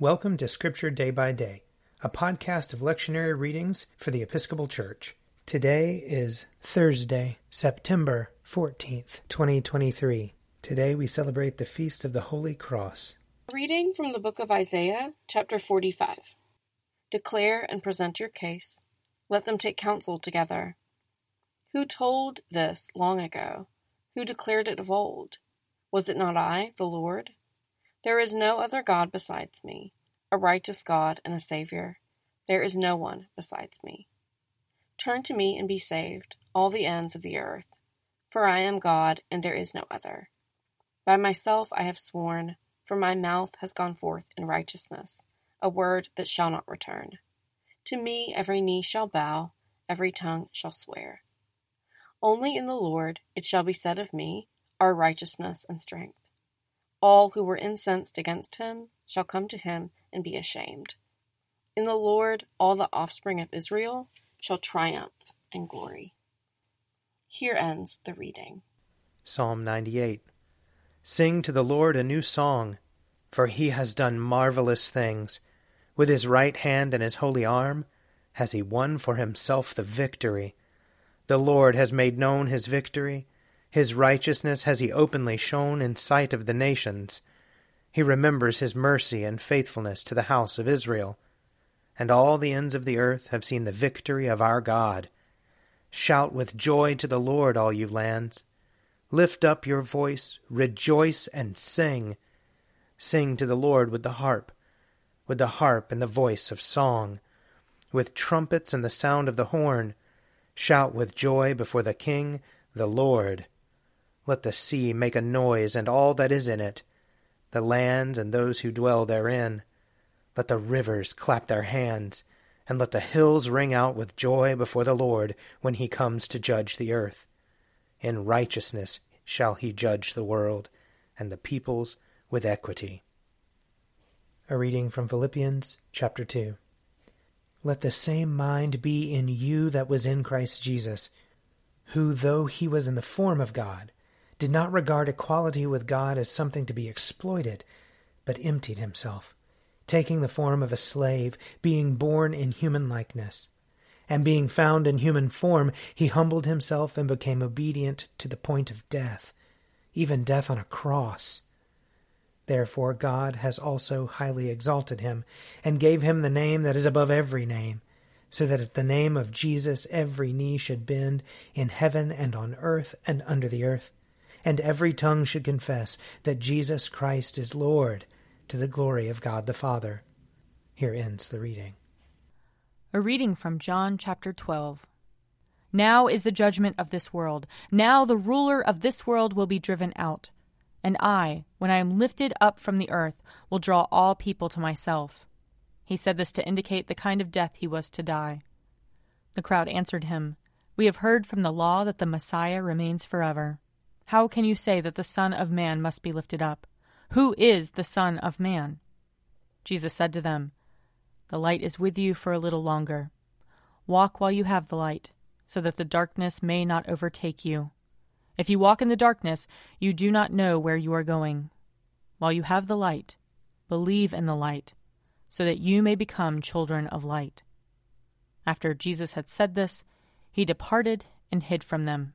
Welcome to Scripture Day by Day, a podcast of lectionary readings for the Episcopal Church. Today is Thursday, September 14th, 2023. Today we celebrate the Feast of the Holy Cross. Reading from the book of Isaiah, chapter 45. Declare and present your case. Let them take counsel together. Who told this long ago? Who declared it of old? Was it not I, the Lord? There is no other God besides me, a righteous God and a Savior. There is no one besides me. Turn to me and be saved, all the ends of the earth, for I am God and there is no other. By myself I have sworn, for my mouth has gone forth in righteousness, a word that shall not return. To me every knee shall bow, every tongue shall swear. Only in the Lord it shall be said of me, our righteousness and strength. All who were incensed against him shall come to him and be ashamed. In the Lord all the offspring of Israel shall triumph and glory. Here ends the reading. Psalm 98 Sing to the Lord a new song, for he has done marvelous things. With his right hand and his holy arm has he won for himself the victory. The Lord has made known his victory. His righteousness has he openly shown in sight of the nations. He remembers his mercy and faithfulness to the house of Israel. And all the ends of the earth have seen the victory of our God. Shout with joy to the Lord, all you lands. Lift up your voice, rejoice, and sing. Sing to the Lord with the harp, with the harp and the voice of song, with trumpets and the sound of the horn. Shout with joy before the King, the Lord. Let the sea make a noise and all that is in it, the lands and those who dwell therein. Let the rivers clap their hands, and let the hills ring out with joy before the Lord when he comes to judge the earth. In righteousness shall he judge the world, and the peoples with equity. A reading from Philippians chapter 2. Let the same mind be in you that was in Christ Jesus, who, though he was in the form of God, did not regard equality with God as something to be exploited, but emptied himself, taking the form of a slave, being born in human likeness. And being found in human form, he humbled himself and became obedient to the point of death, even death on a cross. Therefore God has also highly exalted him, and gave him the name that is above every name, so that at the name of Jesus every knee should bend in heaven and on earth and under the earth and every tongue should confess that Jesus Christ is Lord, to the glory of God the Father. Here ends the reading. A reading from John chapter 12. Now is the judgment of this world. Now the ruler of this world will be driven out. And I, when I am lifted up from the earth, will draw all people to myself. He said this to indicate the kind of death he was to die. The crowd answered him, We have heard from the law that the Messiah remains forever. How can you say that the Son of Man must be lifted up? Who is the Son of Man? Jesus said to them, The light is with you for a little longer. Walk while you have the light, so that the darkness may not overtake you. If you walk in the darkness, you do not know where you are going. While you have the light, believe in the light, so that you may become children of light. After Jesus had said this, he departed and hid from them.